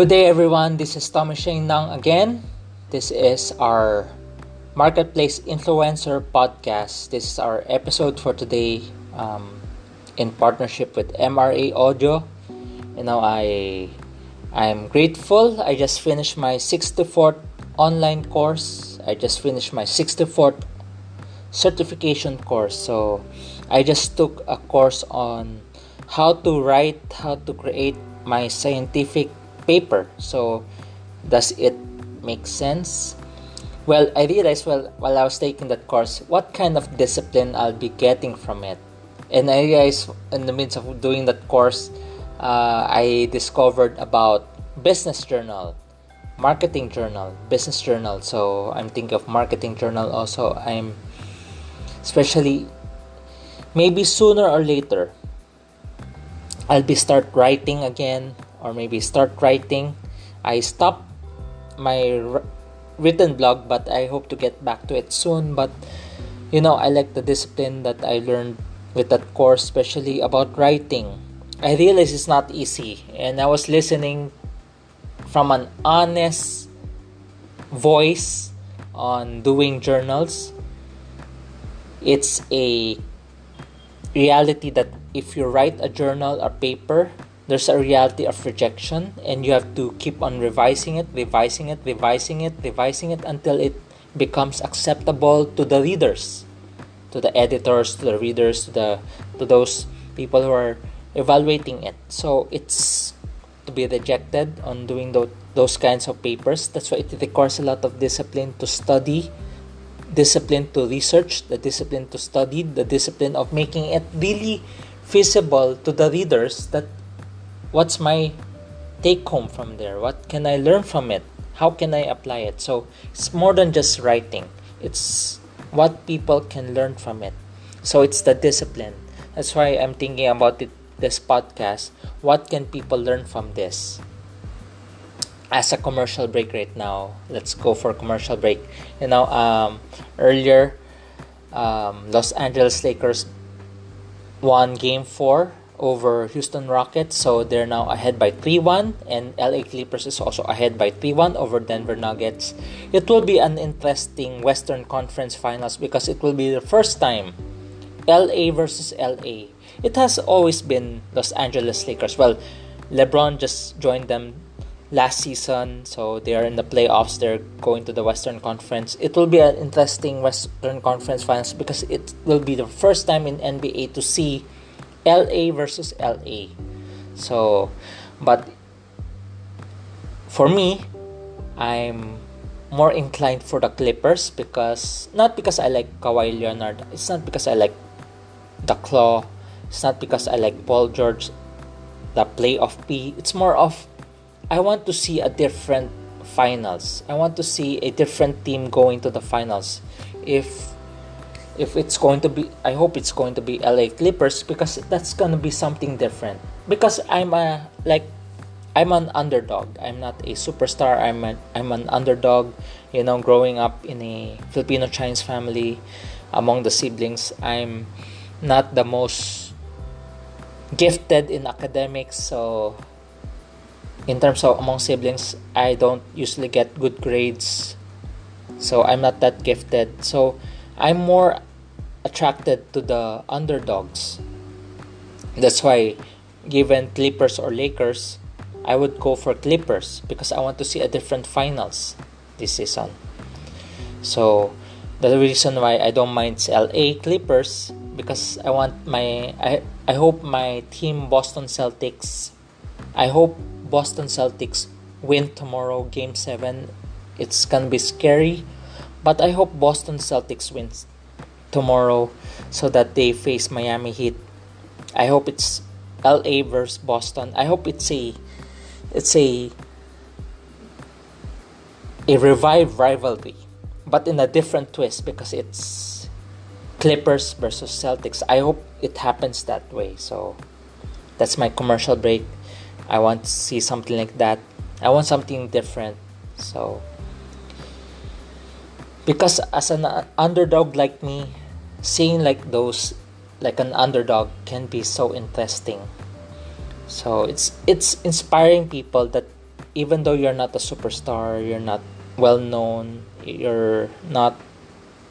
Good day, everyone. This is Thomas Shane Nang again. This is our Marketplace Influencer podcast. This is our episode for today um, in partnership with MRA Audio. You know, I I'm grateful. I just finished my 64th online course. I just finished my 64th certification course. So I just took a course on how to write, how to create my scientific paper. So, does it make sense? Well, I realized well while I was taking that course what kind of discipline I'll be getting from it. And I realized in the midst of doing that course, uh, I discovered about business journal, marketing journal, business journal. So I'm thinking of marketing journal also. I'm especially maybe sooner or later I'll be start writing again or maybe start writing. I stopped my written blog, but I hope to get back to it soon. But you know, I like the discipline that I learned with that course, especially about writing. I realize it's not easy, and I was listening from an honest voice on doing journals. It's a reality that if you write a journal or paper there's a reality of rejection and you have to keep on revising it revising it revising it revising it until it becomes acceptable to the readers to the editors to the readers to the to those people who are evaluating it. So it's to be rejected on doing those, kinds of papers. That's why it requires a lot of discipline to study discipline to research the discipline to study the discipline of making it really feasible to the readers that what's my take home from there? What can I learn from it? How can I apply it? So it's more than just writing, it's what people can learn from it. So it's the discipline. That's why I'm thinking about it, this podcast. What can people learn from this? As a commercial break right now, let's go for commercial break. You know, um, earlier, um, Los Angeles Lakers won Game Four over Houston Rockets, so they're now ahead by 3-1 and LA Clippers is also ahead by 3-1 over Denver Nuggets. It will be an interesting Western Conference Finals because it will be the first time LA versus LA. It has always been Los Angeles Lakers. Well, LeBron just joined them last season, so they are in the playoffs. They're going to the Western Conference. It will be an interesting Western Conference Finals because it will be the first time in NBA to see LA versus LA. So, but for me, I'm more inclined for the Clippers because not because I like Kawhi Leonard. It's not because I like the Claw. It's not because I like Paul George, the Playoff P. It's more of I want to see a different finals. I want to see a different team going to the finals. If if it's going to be I hope it's going to be LA Clippers because that's going to be something different. Because I'm a like I'm an underdog. I'm not a superstar. I'm a, I'm an underdog you know growing up in a Filipino Chinese family among the siblings. I'm not the most gifted in academics so in terms of among siblings I don't usually get good grades. So I'm not that gifted. So I'm more attracted to the underdogs. That's why, given Clippers or Lakers, I would go for Clippers because I want to see a different finals this season. So, the reason why I don't mind LA Clippers because I want my I I hope my team Boston Celtics I hope Boston Celtics win tomorrow game 7. It's going to be scary, but I hope Boston Celtics wins tomorrow so that they face Miami Heat. I hope it's LA versus Boston. I hope it's a it's a a revived rivalry, but in a different twist because it's Clippers versus Celtics. I hope it happens that way. So that's my commercial break. I want to see something like that. I want something different. So because as an underdog like me, seeing like those like an underdog can be so interesting so it's it's inspiring people that even though you're not a superstar, you're not well known, you're not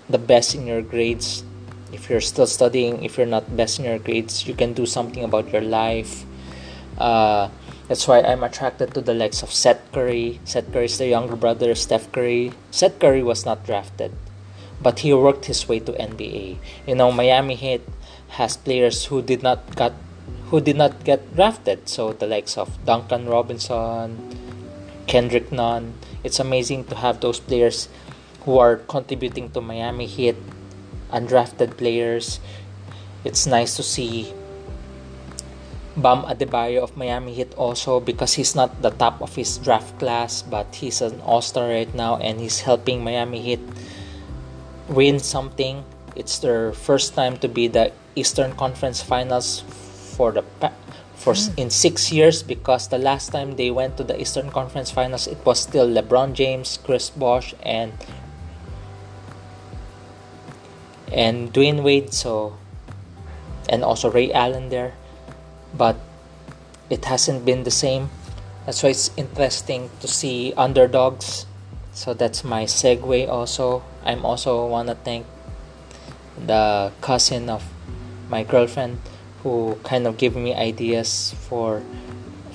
the best in your grades, if you're still studying, if you're not best in your grades, you can do something about your life. Uh, that's why I'm attracted to the likes of Seth Curry. Seth Curry is the younger brother of Steph Curry. Seth Curry was not drafted, but he worked his way to NBA. You know, Miami Heat has players who did not got who did not get drafted. So the likes of Duncan Robinson, Kendrick Nunn. It's amazing to have those players who are contributing to Miami Heat, undrafted players. It's nice to see Bam Adebayo of Miami Heat also because he's not the top of his draft class, but he's an all-star right now and he's helping Miami Heat win something. It's their first time to be the Eastern Conference Finals for the for mm. in six years because the last time they went to the Eastern Conference Finals, it was still LeBron James, Chris Bosh, and and Dwyane Wade. So and also Ray Allen there, but it hasn't been the same. That's why it's interesting to see underdogs. So that's my segue. Also, I'm also wanna thank the cousin of my girlfriend who kind of gave me ideas for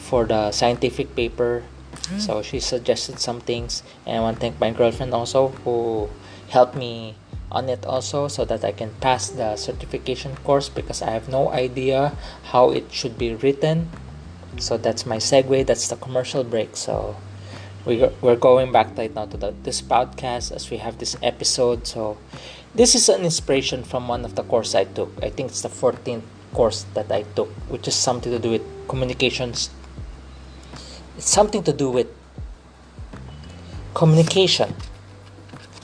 for the scientific paper. Mm. So she suggested some things, and I want to thank my girlfriend also who helped me on it also so that I can pass the certification course because I have no idea how it should be written. So that's my segue. That's the commercial break. So we we're going back right now to the, this podcast as we have this episode. So this is an inspiration from one of the course I took. I think it's the 14th course that I took, which is something to do with communications. It's something to do with communication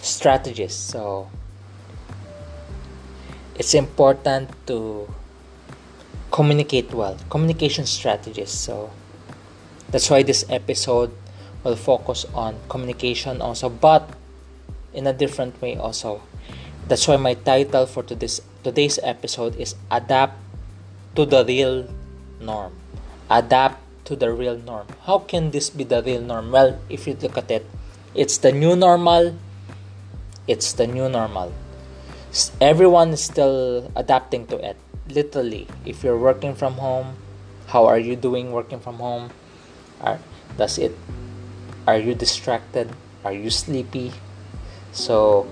strategies. So it's important to communicate well, communication strategies. So that's why this episode will focus on communication also, but in a different way also. That's why my title for today's today's episode is adapt to the real norm. Adapt to the real norm. How can this be the real norm? Well, if you look at it, it's the new normal. It's the new normal. Everyone is still adapting to it. Literally, if you're working from home, how are you doing working from home? Does it? Are you distracted? Are you sleepy? So,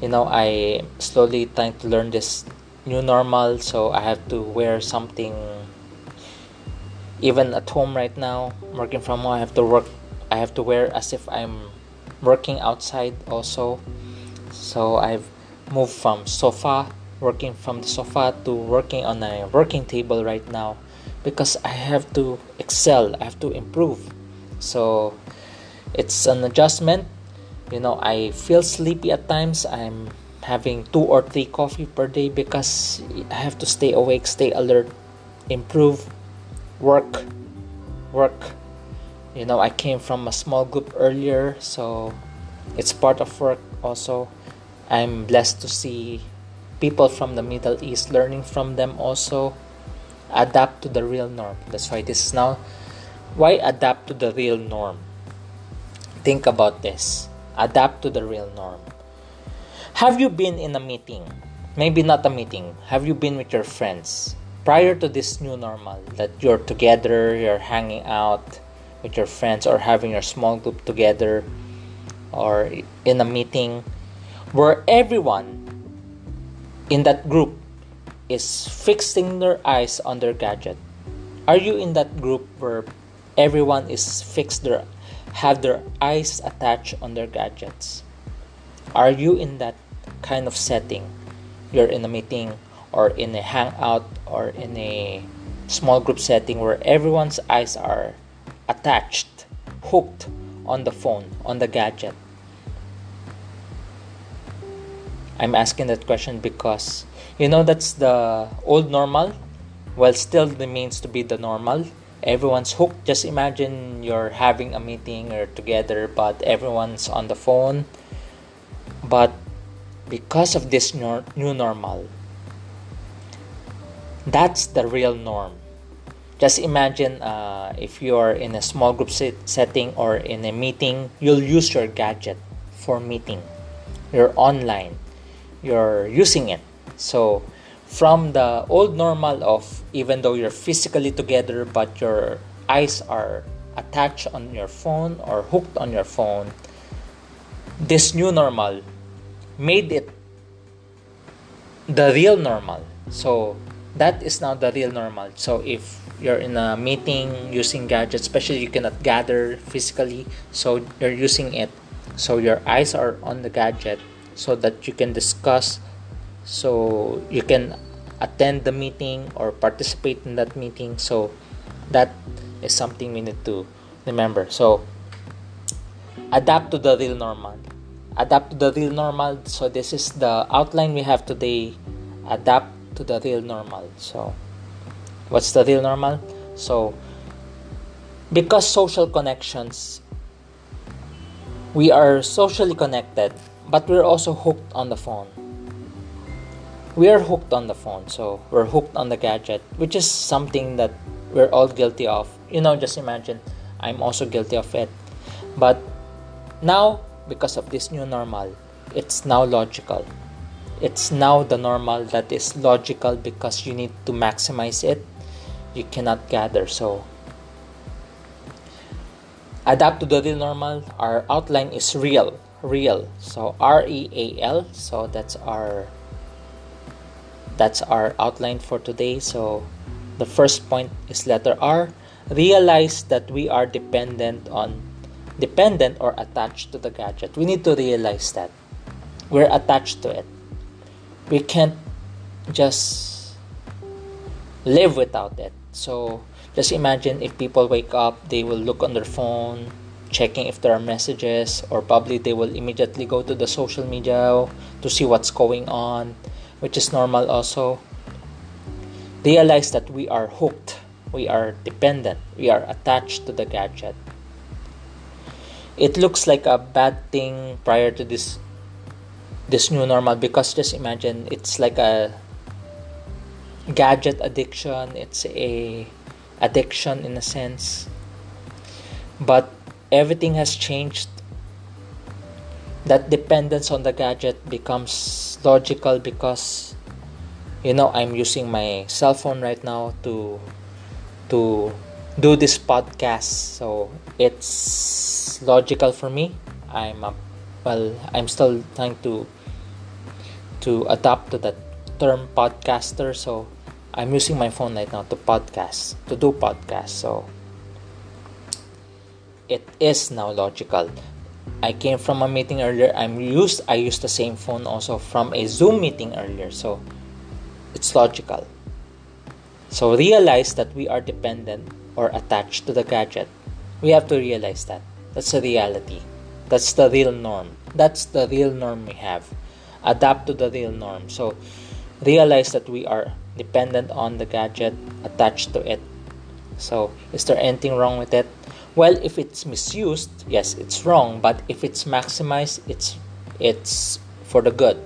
you know, I slowly trying to learn this new normal so i have to wear something even at home right now working from home i have to work i have to wear as if i'm working outside also so i've moved from sofa working from the sofa to working on a working table right now because i have to excel i have to improve so it's an adjustment you know i feel sleepy at times i'm having two or three coffee per day because I have to stay awake, stay alert, improve, work, work. You know, I came from a small group earlier, so it's part of work also. I'm blessed to see people from the Middle East learning from them also adapt to the real norm. That's why this is now why adapt to the real norm. Think about this. Adapt to the real norm have you been in a meeting? Maybe not a meeting. Have you been with your friends prior to this new normal that you're together, you're hanging out with your friends or having your small group together or in a meeting where everyone in that group is fixing their eyes on their gadget? Are you in that group where everyone is fixed their have their eyes attached on their gadgets? Are you in that kind of setting? You're in a meeting or in a hangout or in a small group setting where everyone's eyes are attached hooked on the phone on the gadget? I'm asking that question because you know that's the old normal? Well still remains to be the normal everyone's hooked just imagine you're having a meeting or together but everyone's on the phone but because of this new normal. That's the real norm. just imagine uh, if you're in a small group set- setting or in a meeting you'll use your gadget for meeting you're online you're using it so from the old normal of even though you're physically together but your eyes are attached on your phone or hooked on your phone this new normal made it the real normal. So that is now the real normal. So if you're in a meeting using gadgets especially you cannot gather physically so you're using it. So your eyes are on the gadget so that you can discuss so you can attend the meeting or participate in that meeting. So that is something we need to remember. So adapt to the real normal. Adapt to the real normal. So this is the outline we have today. Adapt to the real normal. So what's the real normal? So because social connections we are socially connected but we're also hooked on the phone we are hooked on the phone so we're hooked on the gadget which is something that we're all guilty of. You know just imagine i'm also guilty of it. But now because of this new normal it's now logical. It's now the normal that is logical because you need to maximize it. You cannot gather so adapt to the new normal. Our outline is real real. So r-e-a-l so that's our that's our outline for today. So the first point is letter r. Realize that we are dependent on dependent or attached to the gadget. We need to realize that. We're attached to it. We can't just live without it. So just imagine if people wake up they will look on their phone checking if there are messages or probably they will immediately go to the social media to see what's going on which is normal also. Realize that we are hooked we are dependent we are attached to the gadget. It looks like a bad thing prior to this this new normal because just imagine it's like a gadget addiction it's a addiction in a sense. But everything has changed that dependence on the gadget becomes logical because you know i'm using my cell phone right now to to do this podcast. So it's logical for me. I'm a, well i'm still trying to to adapt to the term podcaster. So i'm using my phone right now to podcast to do podcast so it is now logical i came from a meeting earlier. I'm used i used the same phone also from a zoom meeting earlier. So it's logical. So realize that we are dependent or attached to the gadget. We have to realize that. That's the reality. That's the real norm. That's the real norm we have. Adapt to the real norm. So realize that we are dependent on the gadget, attached to it. So is there anything wrong with it? Well, if it's misused, yes, it's wrong. But if it's maximized, it's it's for the good.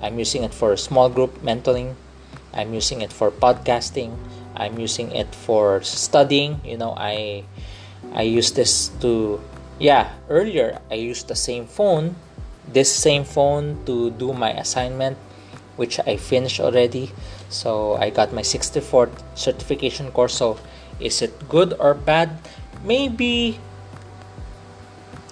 I'm using it for a small group mentoring. I'm using it for podcasting. I'm using it for studying. You know, I I use this to yeah, earlier I used the same phone this same phone to do my assignment which I finished already so I got my 64th certification course so is it good or bad maybe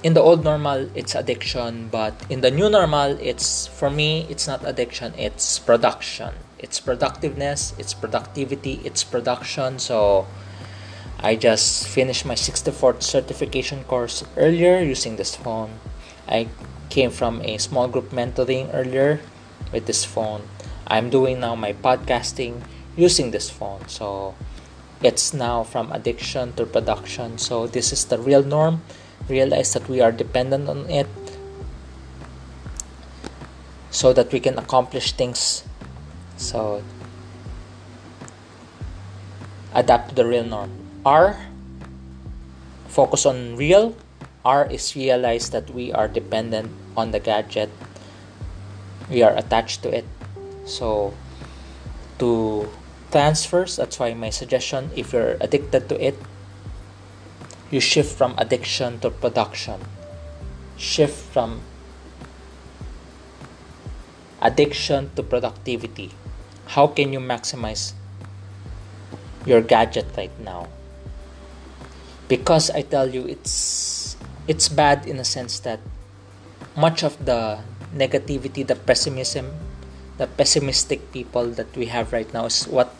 in the old normal it's addiction but in the new normal it's for me it's not addiction it's production it's productiveness it's productivity it's production so I just finished my 64th certification course earlier using this phone I came from a small group mentoring earlier with this phone. I'm doing now my podcasting using this phone. So it's now from addiction to production. So this is the real norm. Realize that we are dependent on it so that we can accomplish things. So adapt to the real norm. R focus on real. R is realize that we are dependent on the gadget we are attached to it so to transfers. That's why my suggestion if you're addicted to it, you shift from addiction to production. Shift from addiction to productivity. How can you maximize your gadget right now? Because I tell you it's it's bad in a sense that much of the negativity, the pessimism, the pessimistic people that we have right now is what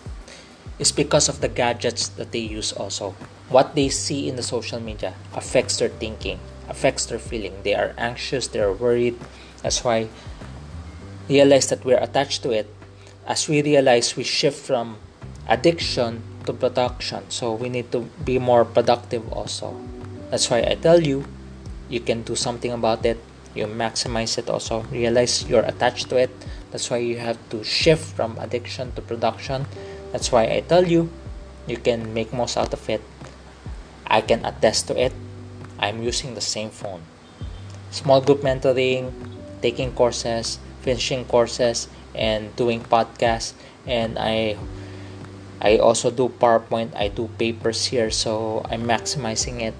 is because of the gadgets that they use also. What they see in the social media affects their thinking, affects their feeling. They are anxious, they are worried. That's why realize that we're attached to it. As we realize we shift from addiction to production. So we need to be more productive also. That's why I tell you you can do something about it. You maximize it also. Realize you're attached to it. That's why you have to shift from addiction to production that's why I tell you, you can make most out of it. I can attest to it. I'm using the same phone. Small group mentoring, taking courses, finishing courses, and doing podcasts. And I I also do PowerPoint. I do papers here, so I'm maximizing it.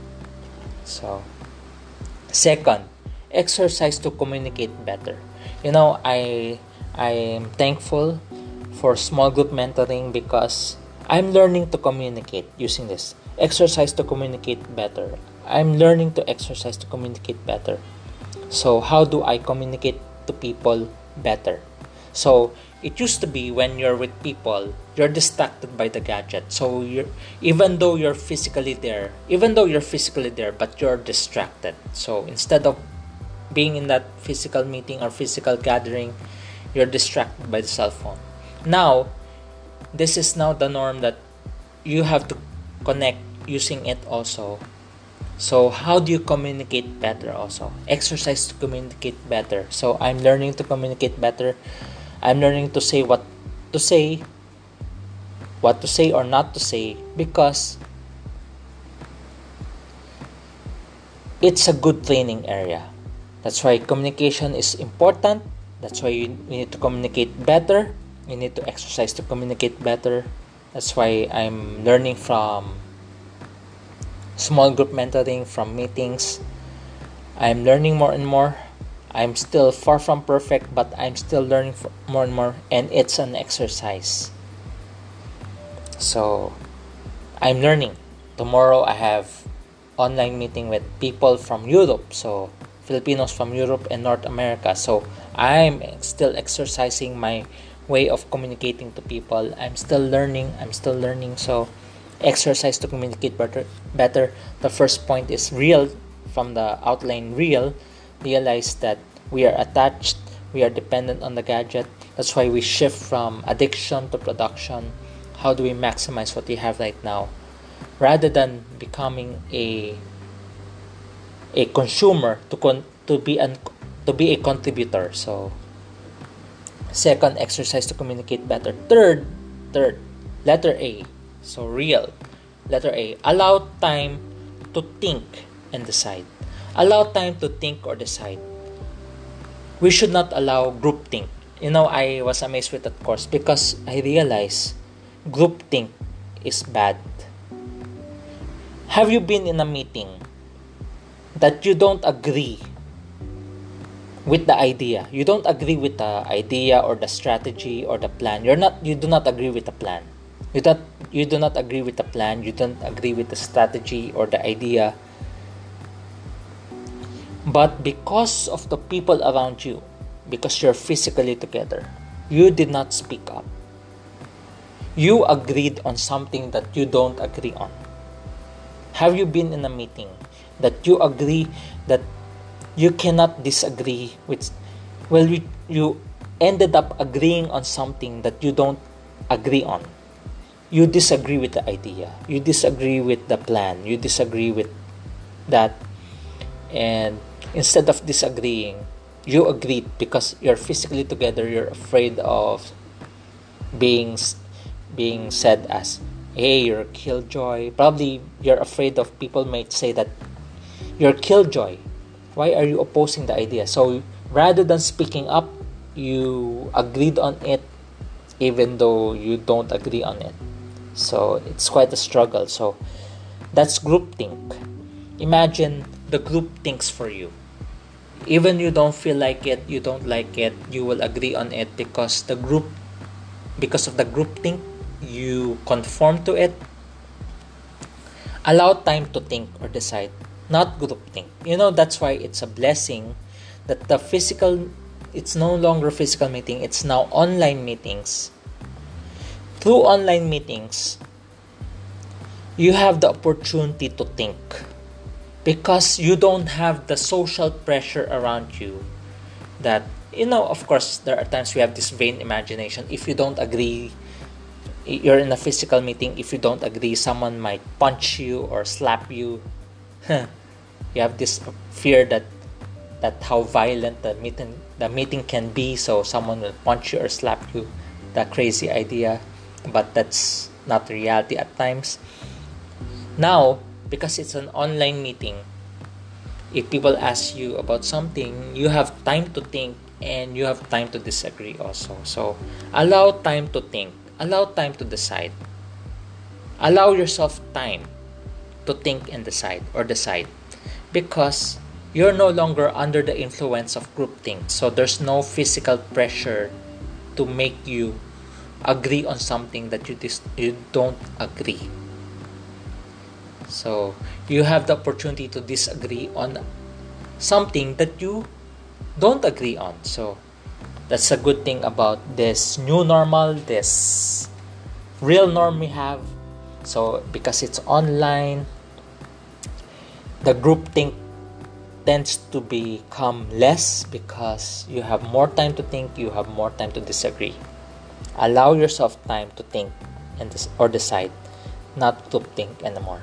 So second, exercise to communicate better. You know, I I'm thankful for small group mentoring because I'm learning to communicate using this. Exercise to communicate better. I'm learning to exercise to communicate better. So, how do I communicate to people better? So, it used to be when you're with people, you're distracted by the gadget. So, you're, even though you're physically there, even though you're physically there, but you're distracted. So, instead of being in that physical meeting or physical gathering, you're distracted by the cell phone. Now this is now the norm that you have to connect using it also. So how do you communicate better also? Exercise to communicate better. So i'm learning to communicate better. I'm learning to say what to say what to say or not to say because it's a good training area. That's why communication is important that's why you need to communicate better. You need to exercise to communicate better. That's why i'm learning from small group mentoring from meetings. I'm learning more and more. I'm still far from perfect but i'm still learning more and more and it's an exercise. So i'm learning. Tomorrow i have online meeting with people from europe so filipinos from europe and north america so i'm still exercising my way of communicating to people. I'm still learning. I'm still learning. So, exercise to communicate better. Better. The first point is real. From the outline, real. Realize that we are attached. We are dependent on the gadget. That's why we shift from addiction to production. How do we maximize what we have right now, rather than becoming a a consumer to con- to be an to be a contributor. So Second, exercise to communicate better. Third, third, letter A. So real. Letter A. Allow time to think and decide. Allow time to think or decide. We should not allow group think. You know, I was amazed with that course because I realized group think is bad. Have you been in a meeting that you don't agree with the idea. You don't agree with the idea or the strategy or the plan. You're not you do not agree with the plan. You don't you do not agree with the plan, you don't agree with the strategy or the idea. But because of the people around you, because you're physically together, you did not speak up. You agreed on something that you don't agree on. Have you been in a meeting that you agree that you cannot disagree with well you, you ended up agreeing on something that you don't agree on. You disagree with the idea. You disagree with the plan. You disagree with that. And instead of disagreeing you agreed because you're physically together. You're afraid of being being said as hey you're a killjoy. Probably you're afraid of people might say that you're killjoy why are you opposing the idea so rather than speaking up you agreed on it even though you don't agree on it. So it's quite a struggle. So that's groupthink. Imagine the group thinks for you. Even you don't feel like it, you don't like it, you will agree on it because the group because of the group think you conform to it. Allow time to think or decide, not group think. You know that's why it's a blessing that the physical it's no longer physical meeting, it's now online meetings. Through online meetings, you have the opportunity to think because you don't have the social pressure around you that you know of course there are times we have this vain imagination if you don't agree you're in a physical meeting if you don't agree someone might punch you or slap you you have this fear that that how violent the meeting the meeting can be so someone will punch you or slap you. That crazy idea but that's not reality at times. Now because it's an online meeting if people ask you about something you have time to think and you have time to disagree also. So allow time to think. Allow time to decide. Allow yourself time to think and decide or decide because you're no longer under the influence of groupthink. So there's no physical pressure to make you agree on something that you dis- you don't agree. So you have the opportunity to disagree on something that you don't agree on. So that's a good thing about this new normal, this real norm we have. So because it's online, the group think tends to become less because you have more time to think, you have more time to disagree. Allow yourself time to think and or decide, not to think anymore.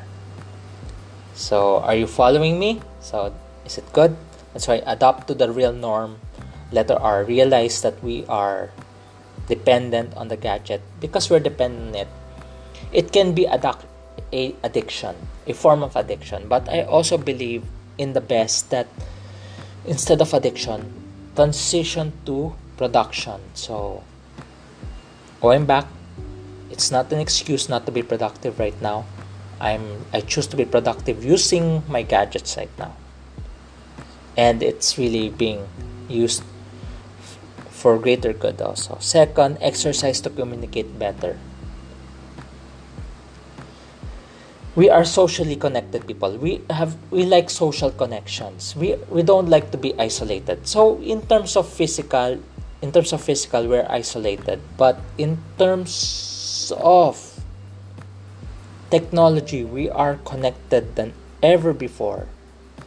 So, are you following me? So, is it good? That's why adopt to the real norm. Letter R. Realize that we are dependent on the gadget because we're dependent on it. It can be addic- a addiction, a form of addiction. But I also believe in the best that instead of addiction transition to production. So going back it's not an excuse not to be productive right now. I'm i choose to be productive using my gadgets right now. And it's really being used for greater good also. Second exercise to communicate better we are socially connected people. We have we like social connections. We we don't like to be isolated. So in terms of physical in terms of physical we're isolated. But in terms of technology we are connected than ever before.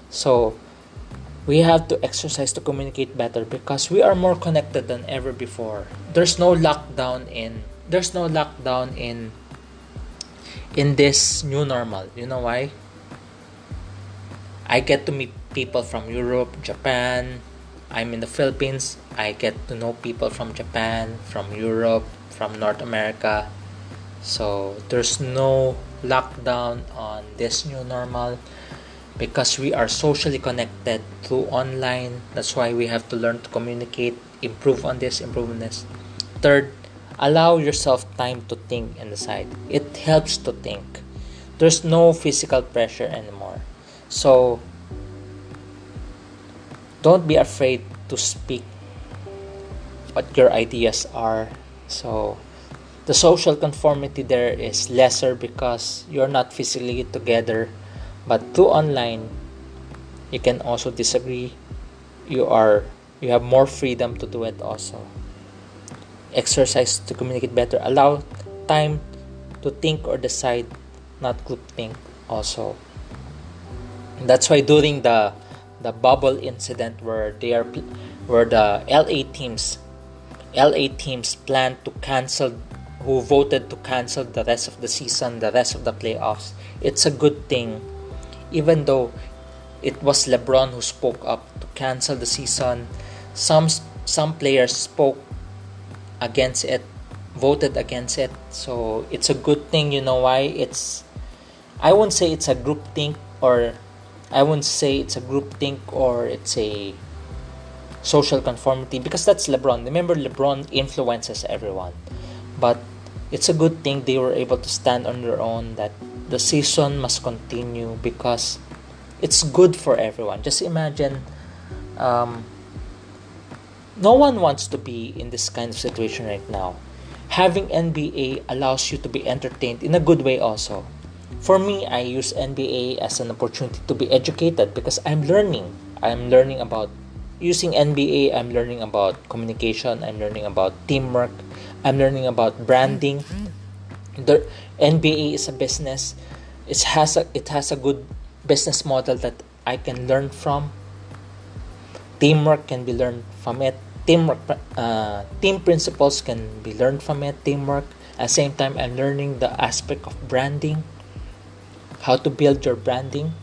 So we have to exercise to communicate better because we are more connected than ever before. There's no lockdown in there's no lockdown in in this new normal. You know why? I get to meet people from Europe, Japan. I'm in the Philippines. I get to know people from Japan, from Europe, from North America. So there's no lockdown on this new normal because we are socially connected through online. That's why we have to learn to communicate, improve on this, improve on this. Third, Allow yourself time to think and decide. It helps to think. There's no physical pressure anymore. So, don't be afraid to speak what your ideas are. So, the social conformity there is lesser because you're not physically together, but through online, you can also disagree. You are you have more freedom to do it also exercise to communicate better. Allow time to think or decide not group think also. That's why during the the bubble incident where they are where the LA teams LA teams plan to cancel who voted to cancel the rest of the season the rest of the playoffs it's a good thing. Even though it was LeBron who spoke up to cancel the season some some players spoke against it, voted against it. So it's a good thing, you know why? It's I won't say it's a group think or I won't say it's a group think or it's a social conformity because that's LeBron. Remember LeBron influences everyone. but it's a good thing they were able to stand on their own that the season must continue because it's good for everyone just imagine um, no one wants to be in this kind of situation right now having nba allows you to be entertained in a good way also for me i use nba as an opportunity to be educated because i'm learning i'm learning about using nba i'm learning about communication i'm learning about teamwork I'm learning about branding. The NBA is a business. It has a it has a good business model that I can learn from. Teamwork can be learned from it. Teamwork, uh, team principles can be learned from it. Teamwork. At the same time, I'm learning the aspect of branding, how to build your branding,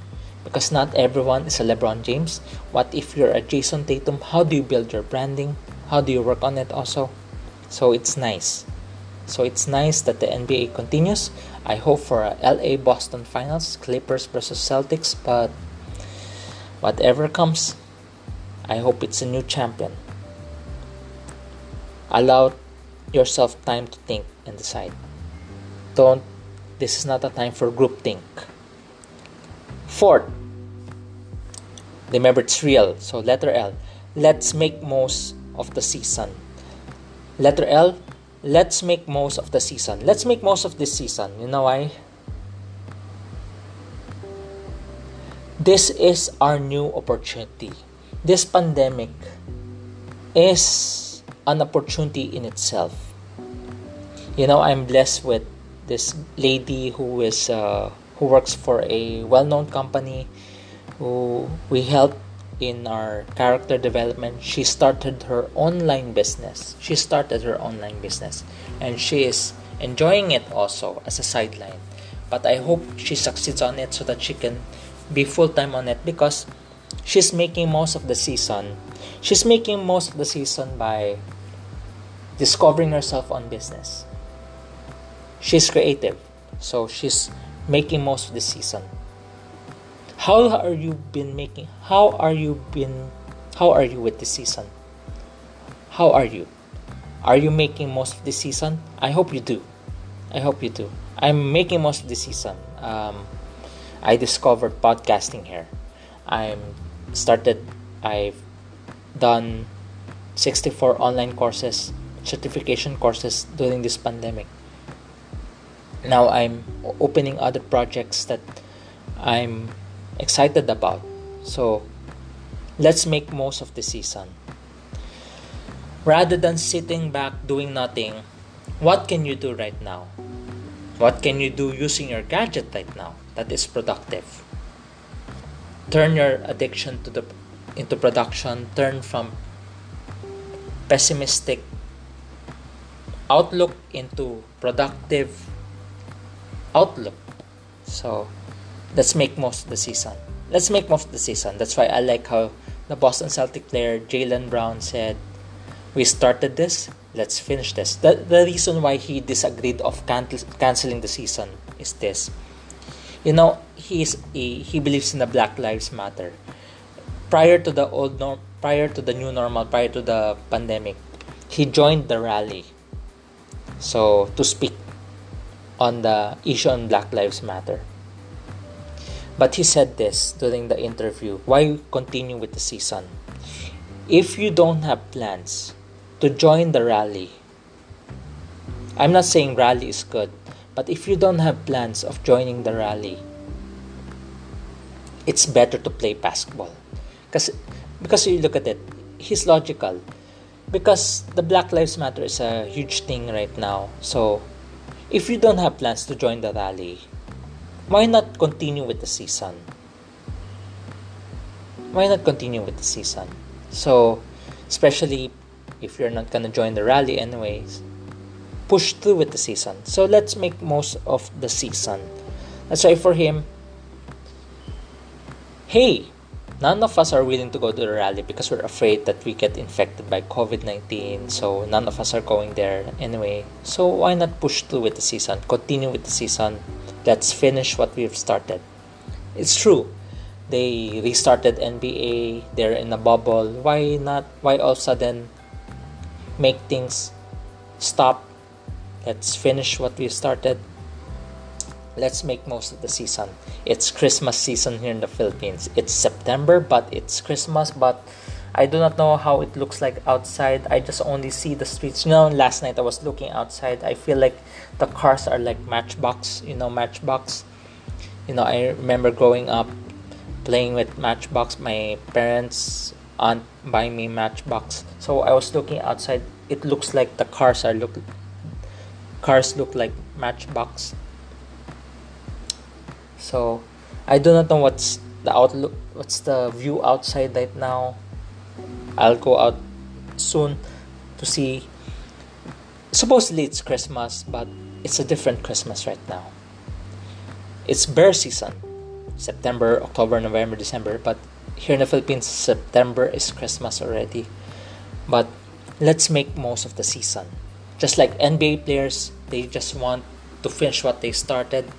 because not everyone is a LeBron James. What if you're a Jayson Tatum? How do you build your branding? How do you work on it also? So it's nice. So it's nice that the NBA continues. I hope for a LA Boston finals, Clippers versus Celtics, but whatever comes, I hope it's a new champion. Allow yourself time to think and decide. Don't this is not a time for group think. Fourth, remember it's real. So letter L. Let's make most of the season. Letter L, let's make most of the season. Let's make most of this season. You know why? This is our new opportunity. This pandemic is an opportunity in itself. You know, I'm blessed with this lady who is uh, who works for a well-known company who we help in our character development, she started her online business. She started her online business and she is enjoying it also as a sideline. But I hope she succeeds on it so that she can be full time on it because she's making most of the season. She's making most of the season by discovering herself on business. She's creative, so she's making most of the season. How are you been making how are you been how are you with the season? How are you? Are you making most of the season? I hope you do. I hope you do. I'm making most of the season. Um, i discovered podcasting here. I'm started i've done 64 online courses certification courses during this pandemic now i'm opening other projects that i'm excited about. So let's make most of the season. Rather than sitting back doing nothing, what can you do right now? What can you do using your gadget right now that is productive? Turn your addiction to the into production, turn from pessimistic outlook into productive outlook. So let's make most of the season. Let's make most of the season. That's why I like how the Boston Celtic player Jaylen Brown said, "We started this. Let's finish this." The the reason why he disagreed of cancel, canceling the season is this. You know, he, he believes in the Black Lives Matter. Prior to the old norm, prior to the new normal, prior to the pandemic, he joined the rally. So to speak on the issue on Black Lives Matter. But he said this during the interview why continue with the season? If you don't have plans to join the rally, I'm not saying rally is good, but if you don't have plans of joining the rally, it's better to play basketball. Because because you look at it, he's logical. Because the Black Lives Matter is a huge thing right now. So if you don't have plans to join the rally, why not continue with the season? Why not continue with the season? So, especially if you're not gonna join the rally anyways, push through with the season. So let's make most of the season. That's why for him, hey, none of us are willing to go to the rally because we're afraid that we get infected by COVID 19. So none of us are going there anyway. So why not push through with the season? Continue with the season let's finish what we've started. It's true. They restarted NBA, they're in a bubble. Why not? Why all of a sudden make things stop? Let's finish what we started. Let's make most of the season. It's Christmas season here in the Philippines. It's September, but it's Christmas, but I do not know how it looks like outside. I just only see the streets. You know, last night I was looking outside. I feel like the cars are like Matchbox. You know, Matchbox. You know, I remember growing up playing with Matchbox. My parents aunt buying me Matchbox. So I was looking outside. It looks like the cars are look. Cars look like Matchbox. So I do not know what's the outlook. What's the view outside right now? I'll go out soon to see. Supposedly it's Christmas, but it's a different Christmas right now. It's bear season September, October, November, December, but here in the Philippines, September is Christmas already. But let's make most of the season. Just like NBA players, they just want to finish what they started.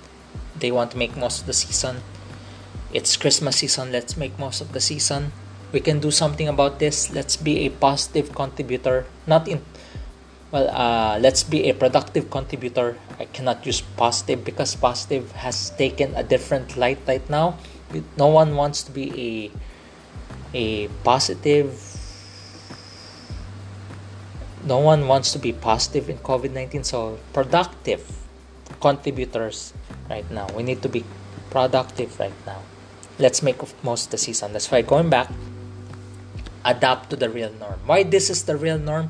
They want to make most of the season. It's Christmas season, let's make most of the season. We can do something about this. Let's be a positive contributor. Not in well uh, let's be a productive contributor. I cannot use positive because positive has taken a different light right now. No one wants to be a a positive no one wants to be positive in covid-19 so productive contributors right now we need to be productive right now let's make most of the season that's why going back adapt to the real norm. Why this is the real norm?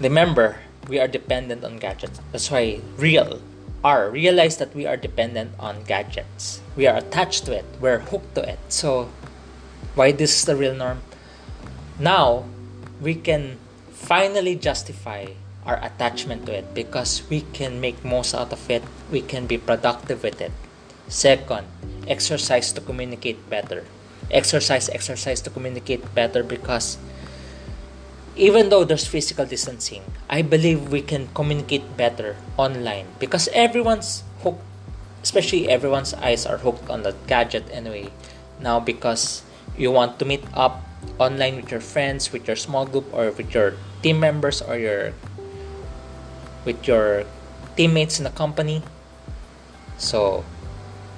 Remember, we are dependent on gadgets. That's why real are realize that we are dependent on gadgets. We are attached to it. We're hooked to it. So why this is the real norm? Now we can finally justify our attachment to it because we can make most out of it. We can be productive with it. Second, exercise to communicate better exercise exercise to communicate better because even though there's physical distancing i believe we can communicate better online because everyone's hooked especially everyone's eyes are hooked on the gadget anyway now because you want to meet up online with your friends with your small group or with your team members or your with your teammates in the company. So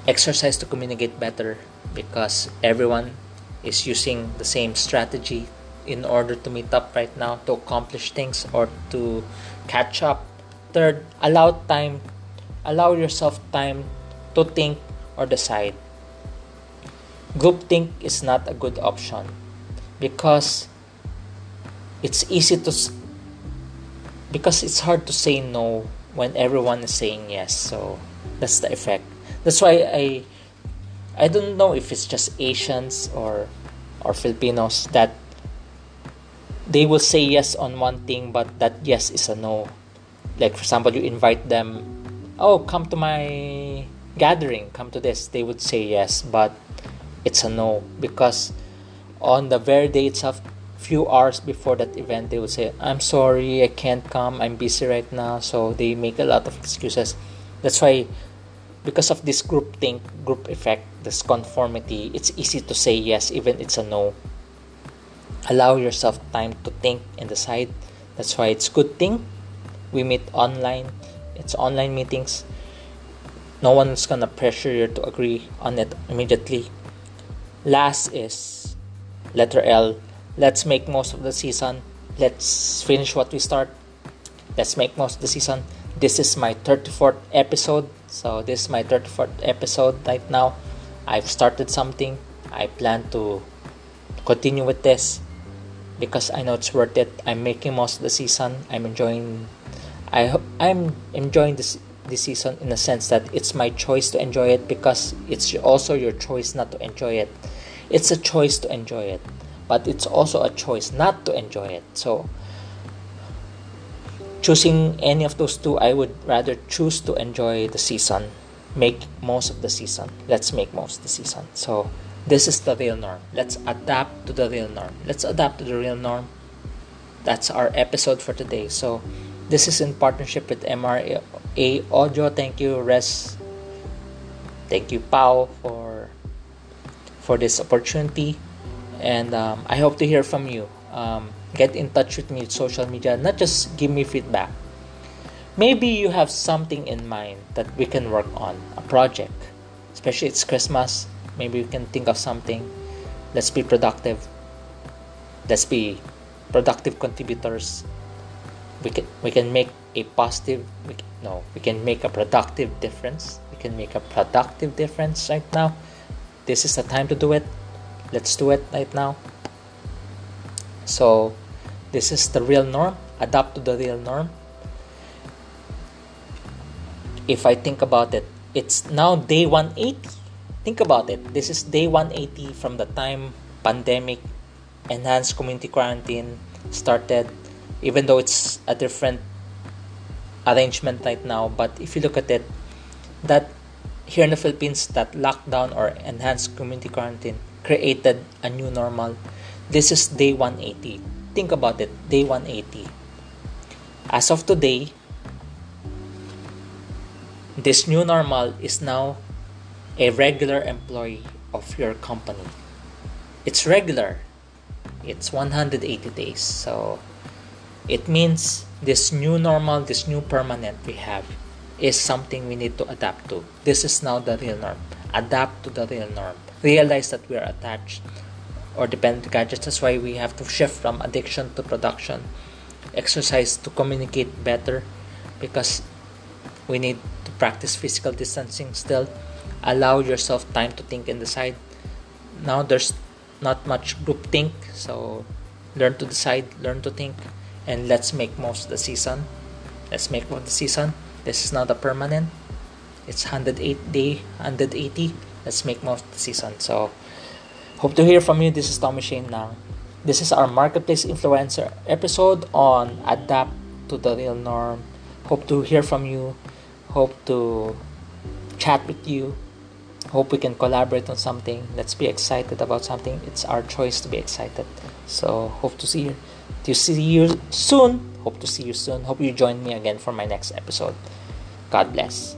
exercise to communicate better because everyone is using the same strategy in order to meet up right now to accomplish things or to catch up. Third allow time allow yourself time to think or decide. Group think is not a good option because it's easy to because it's hard to say no when everyone is saying yes so that's the effect that's why i I don't know if it's just Asians or or Filipinos that they will say yes on one thing but that yes is a no. Like for example, you invite them, oh come to my gathering, come to this. They would say yes, but it's a no because on the very day itself, few hours before that event, they would say, I'm sorry, I can't come, I'm busy right now. So they make a lot of excuses. That's why because of this group think group effect this conformity it's easy to say yes even it's a no. Allow yourself time to think and decide. That's why it's good thing we meet online. It's online meetings. No one's gonna pressure you to agree on it immediately. Last is letter l let's make most of the season let's finish what we start let's make most of the season. This is my 34th episode so this is my 34th episode right now. I've started something i plan to continue with this because i know it's worth it. I'm making most of the season i'm enjoying i i'm enjoying this this season in the sense that it's my choice to enjoy it because it's also your choice not to enjoy it it's a choice to enjoy it but it's also a choice not to enjoy it so choosing any of those two, I would rather choose to enjoy the season, make most of the season. Let's make most of the season. So this is the real norm. Let's adapt to the real norm. Let's adapt to the real norm. That's our episode for today. So this is in partnership with MRA Audio. Thank you, Res. Thank you, Pau, for for this opportunity, and um, I hope to hear from you Um, get in touch with me with social media. Not just give me feedback. Maybe you have something in mind that we can work on a project. Especially it's Christmas. Maybe we can think of something. Let's be productive. Let's be productive contributors. We can we can make a positive. We can, no, we can make a productive difference. We can make a productive difference right now. This is the time to do it. Let's do it right now. So, this is the real norm. Adapt to the real norm. If I think about it, it's now day 180. Think about it. This is day 180 from the time pandemic, enhanced community quarantine started, even though it's a different arrangement right now. But if you look at it, that here in the Philippines, that lockdown or enhanced community quarantine created a new normal. This is day 180. Think about it, day 180. As of today, this new normal is now a regular employee of your company. It's regular. It's 180 days. So it means this new normal, this new permanent we have is something we need to adapt to. This is now the real norm. Adapt to the real norm realize that we are attached or dependent to gadgets. That's why we have to shift from addiction to production. Exercise to communicate better because we need to practice physical distancing still. Allow yourself time to think and decide. Now there's not much group think, so learn to decide, learn to think, and let's make most of the season. Let's make most of the season. This is not a permanent. It's 108 day, 180 let's make most of the season. So, hope to hear from you. This is Tommy Shane Nang. This is our Marketplace Influencer episode on Adapt to the Real Norm. Hope to hear from you. Hope to chat with you. Hope we can collaborate on something. Let's be excited about something. It's our choice to be excited. So, hope to see you. To see you soon. Hope to see you soon. Hope you join me again for my next episode. God bless.